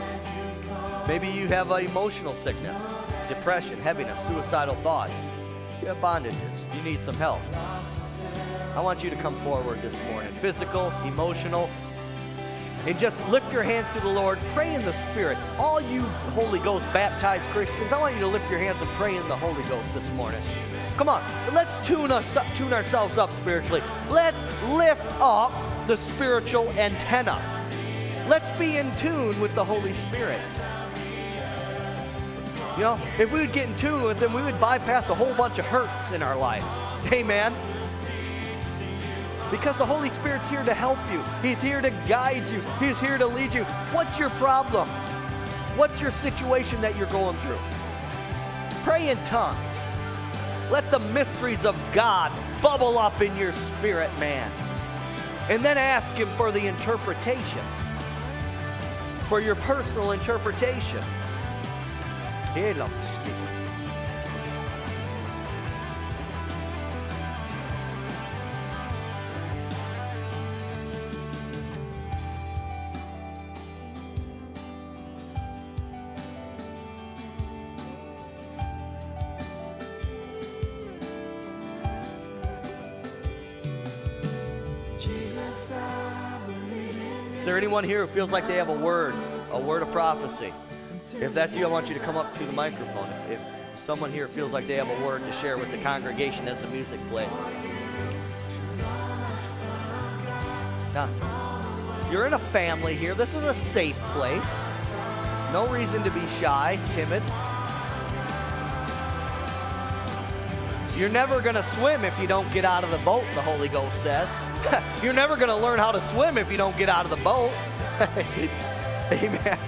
Speaker 1: Maybe you have emotional sickness, depression, heaviness, suicidal thoughts. You have bondages. You need some help. I want you to come forward this morning. Physical, emotional, and just lift your hands to the Lord. Pray in the Spirit. All you Holy Ghost baptized Christians, I want you to lift your hands and pray in the Holy Ghost this morning. Come on, let's tune, us up, tune ourselves up spiritually. Let's lift up the spiritual antenna. Let's be in tune with the Holy Spirit. You know, if we would get in tune with Him, we would bypass a whole bunch of hurts in our life. Amen. Because the Holy Spirit's here to help you. He's here to guide you. He's here to lead you. What's your problem? What's your situation that you're going through? Pray in tongues. Let the mysteries of God bubble up in your spirit, man. And then ask Him for the interpretation, for your personal interpretation. Is there anyone here who feels like they have a word, a word of prophecy? If that's you, I want you to come up to the microphone. If, if someone here feels like they have a word to share with the congregation as the music plays. Now, you're in a family here. This is a safe place. No reason to be shy, timid. You're never going to swim if you don't get out of the boat, the Holy Ghost says. You're never going to learn how to swim if you don't get out of the boat. Amen.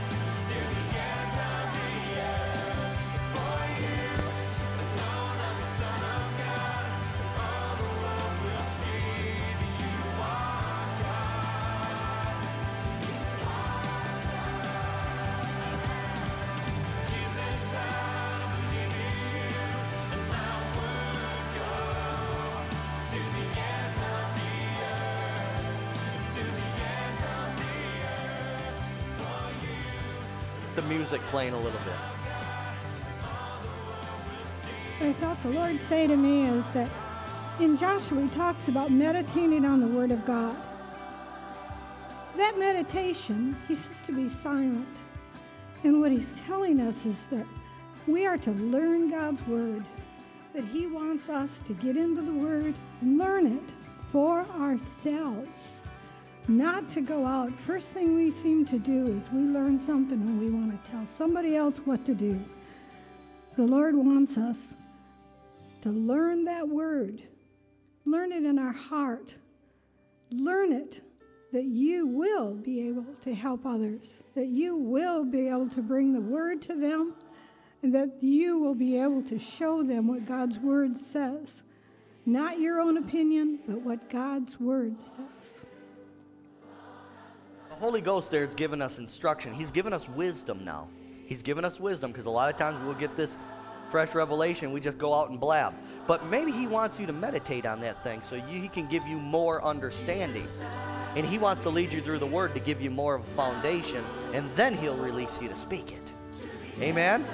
Speaker 1: Playing a little bit.
Speaker 2: I felt the Lord say to me is that in Joshua he talks about meditating on the Word of God. That meditation, he says to be silent. And what he's telling us is that we are to learn God's Word, that he wants us to get into the Word, learn it for ourselves not to go out. First thing we seem to do is we learn something and we want to tell somebody else what to do. The Lord wants us to learn that word, learn it in our heart, learn it that you will be able to help others, that you will be able to bring the word to them, and that you will be able to show them what God's word says. Not your own opinion, but what God's word says.
Speaker 1: Holy Ghost there has given us instruction. He's given us wisdom now. He's given us wisdom because a lot of times we'll get this fresh revelation, we just go out and blab. But maybe He wants you to meditate on that thing so you, He can give you more understanding. And He wants to lead you through the Word to give you more of a foundation, and then He'll release you to speak it. Amen?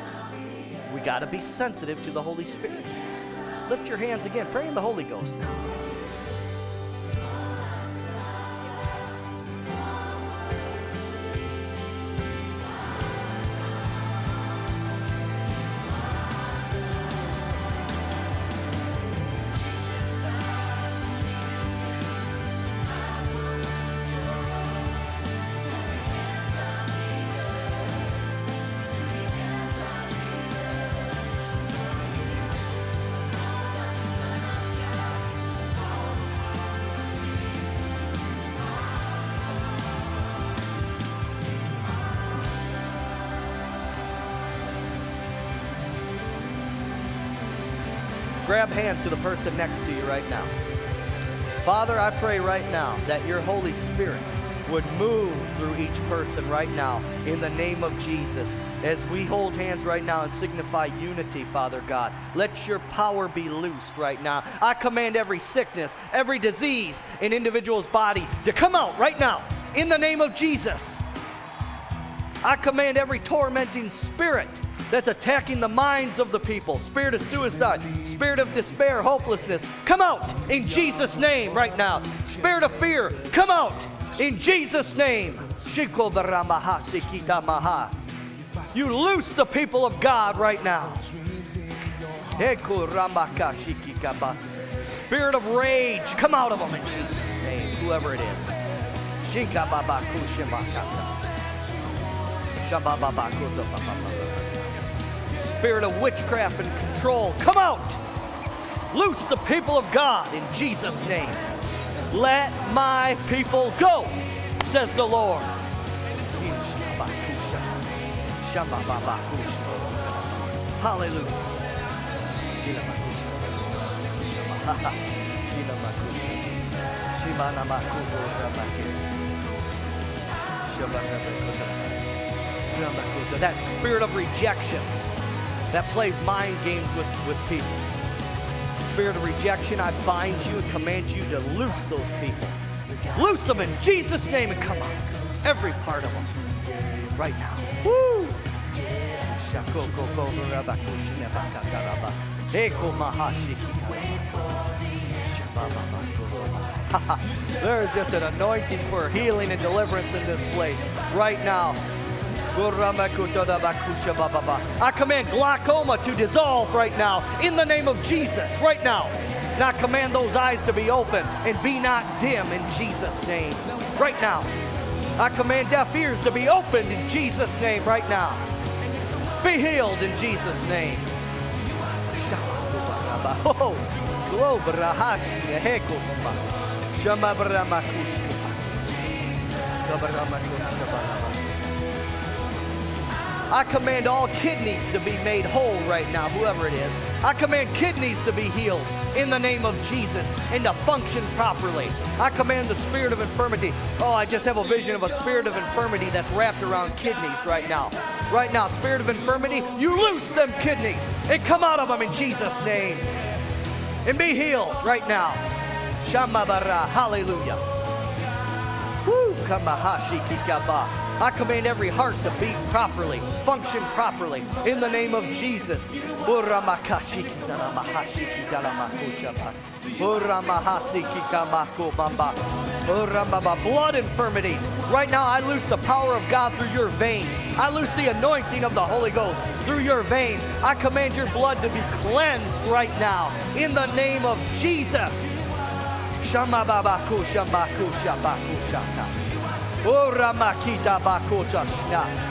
Speaker 1: We got to be sensitive to the Holy Spirit. Lift your hands again. Pray in the Holy Ghost now. Grab hands to the person next to you right now. Father, I pray right now that your Holy Spirit would move through each person right now in the name of Jesus. As we hold hands right now and signify unity, Father God, let your power be loosed right now. I command every sickness, every disease in individual's body to come out right now in the name of Jesus. I command every tormenting spirit that's attacking the minds of the people spirit of suicide, spirit of despair, hopelessness come out in Jesus' name right now. Spirit of fear, come out in Jesus' name. You loose the people of God right now. Spirit of rage, come out of them in Jesus' name, whoever it is. Spirit of witchcraft and control, come out. Loose the people of God in Jesus' name. Let my people go, says the Lord. Hallelujah. That spirit of rejection that plays mind games with, with people. Spirit of rejection, I bind you and command you to loose those people. Loose them in Jesus' name and come on. Every part of them. Right now. Woo! There's just an anointing for healing and deliverance in this place right now. I command glaucoma to dissolve right now in the name of Jesus, right now. And I command those eyes to be open and be not dim in Jesus' name, right now. I command deaf ears to be opened in Jesus' name, right now. Be healed in Jesus' name. I command all kidneys to be made whole right now, whoever it is. I command kidneys to be healed in the name of Jesus and to function properly. I command the spirit of infirmity. Oh, I just have a vision of a spirit of infirmity that's wrapped around kidneys right now. Right now, spirit of infirmity, you loose them kidneys and come out of them in Jesus' name. And be healed right now. Shamabara, hallelujah. Woo, kamahashi kikaba. I command every heart to beat properly, function properly, in the name of Jesus. Blood infirmities. Right now, I loose the power of God through your veins. I loose the anointing of the Holy Ghost through your veins. I command your blood to be cleansed right now in the name of Jesus. Shamababaku shamaku shabaku shaka. Oh,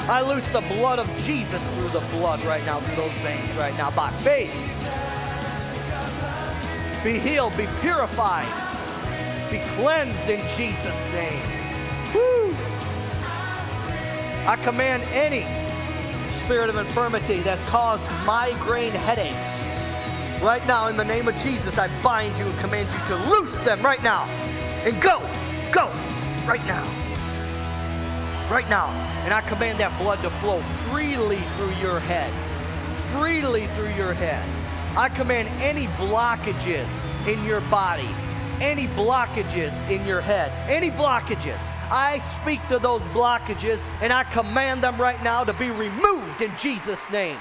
Speaker 1: I loose the blood of Jesus through the blood right now, through those veins right now, by faith. Be healed, be purified, be cleansed in Jesus' name. Woo. I command any spirit of infirmity that caused migraine headaches. Right now, in the name of Jesus, I bind you and command you to loose them right now. And go, go, right now right now. And I command that blood to flow freely through your head. Freely through your head. I command any blockages in your body, any blockages in your head, any blockages. I speak to those blockages and I command them right now to be removed in Jesus' name.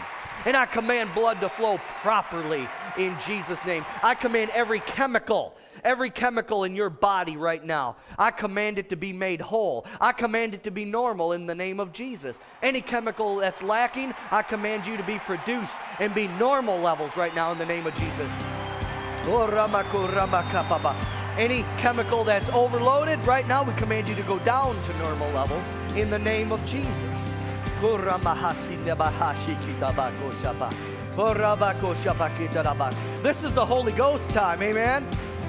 Speaker 1: And I command blood to flow properly in Jesus' name. I command every chemical every chemical in your body right now. I command it to be made whole. I command it to be normal in the name of Jesus. Any chemical that's lacking, I command you to be produced and be normal levels right now in the name of Jesus. Any chemical that's overloaded, right now we command you to go down to normal levels in the name of Jesus. This is the Holy Ghost time, amen.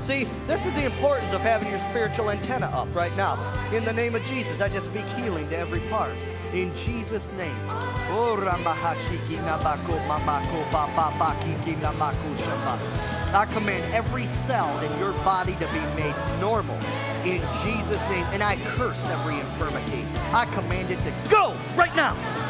Speaker 1: See, this is the importance of having your spiritual antenna up right now. In the name of Jesus, I just speak healing to every part. In Jesus' name. I command every cell in your body to be made normal in Jesus' name. And I curse every infirmity. I command it to go right now.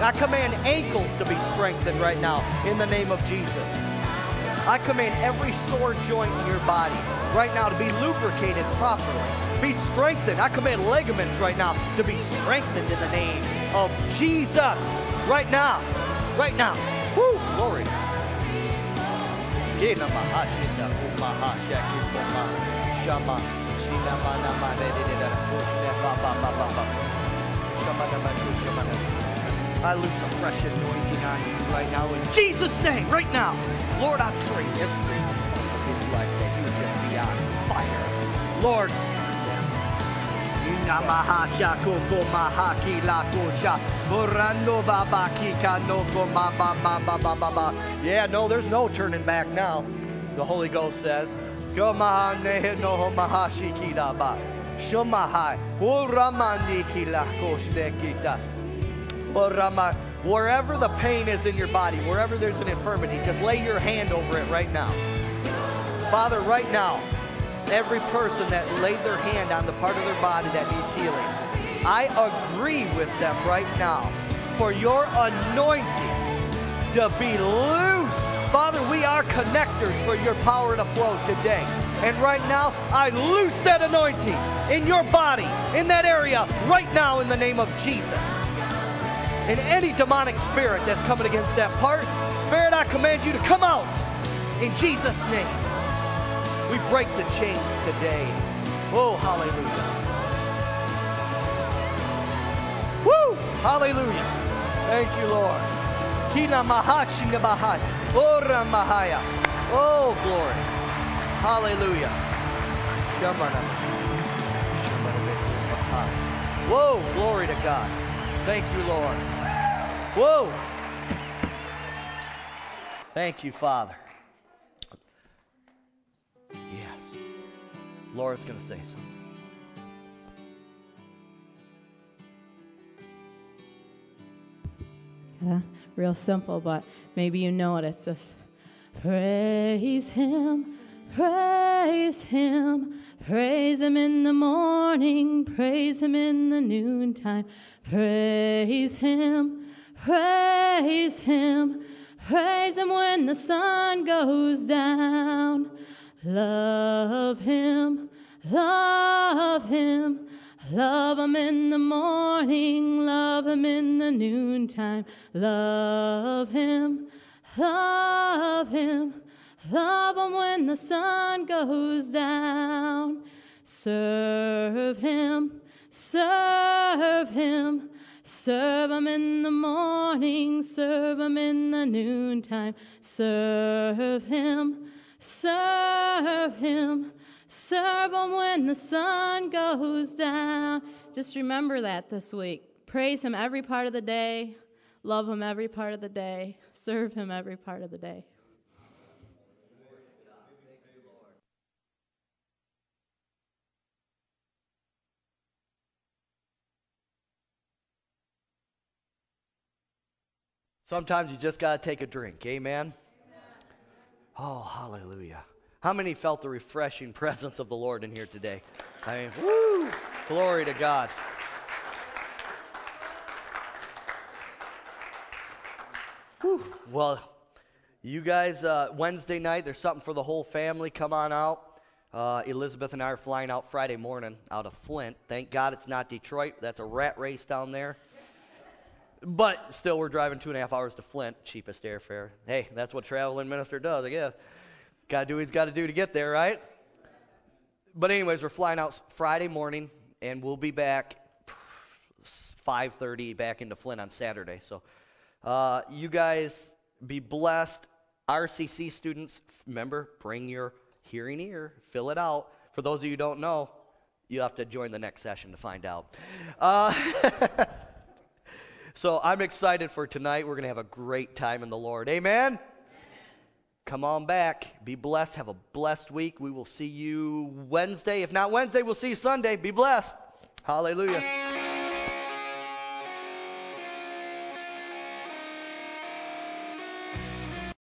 Speaker 1: I command ankles to be strengthened right now in the name of Jesus. I command every sore joint in your body right now to be lubricated properly, be strengthened. I command ligaments right now to be strengthened in the name of Jesus. Right now. Right now. Woo! Glory. Shama I loose a fresh anointing on you right now in Jesus' name, right now. Lord, I pray every of his life that he would be on fire. Lord, Inamaha koko mahaki la kosha. Babaki kanoko ma ba ma ba ba ba ba. Yeah, no, there's no turning back now. The Holy Ghost says. Mahashi ba. Kila kita. Wherever the pain is in your body, wherever there's an infirmity, just lay your hand over it right now. Father, right now, every person that laid their hand on the part of their body that needs healing, I agree with them right now for your anointing to be loose. Father, we are connectors for your power to flow today. And right now, I loose that anointing in your body, in that area, right now, in the name of Jesus. And any demonic spirit that's coming against that part, spirit, I command you to come out in Jesus' name. We break the chains today. Oh, hallelujah. Woo! Hallelujah. Thank you, Lord. Kila mahashi nabahai. Oh, Ora mahaya. Oh, glory. Hallelujah. Whoa, glory to God. Thank you, Lord. Whoa. Thank you, Father. Yes. Laura's going to say something.
Speaker 3: Yeah, real simple, but maybe you know it. It's just praise Him, praise Him, praise Him in the morning, praise Him in the noontime, praise Him, praise Him, praise Him when the sun goes down. Love Him, love Him. Love him in the morning, love him in the noontime. Love him, love him, love him when the sun goes down. Serve him, serve him, serve him in the morning, serve him in the noontime. Serve him, serve him. Serve him when the sun goes down. Just remember that this week. Praise him every part of the day. Love him every part of the day. Serve him every part of the day.
Speaker 1: Sometimes you just got to take a drink. Amen? Oh, hallelujah. How many felt the refreshing presence of the Lord in here today? I mean, woo! Glory to God. Whew. Well, you guys, uh, Wednesday night, there's something for the whole family. Come on out. Uh, Elizabeth and I are flying out Friday morning out of Flint. Thank God it's not Detroit. That's a rat race down there. But still, we're driving two and a half hours to Flint, cheapest airfare. Hey, that's what traveling minister does, I guess. Got to do what he's got to do to get there, right? But anyways, we're flying out Friday morning, and we'll be back 5:30 back into Flint on Saturday. So, uh, you guys be blessed. RCC students, remember, bring your hearing ear, fill it out. For those of you who don't know, you have to join the next session to find out. Uh, so I'm excited for tonight. We're going to have a great time in the Lord. Amen? Come on back. Be blessed. Have a blessed week. We will see you Wednesday. If not Wednesday, we'll see you Sunday. Be blessed. Hallelujah.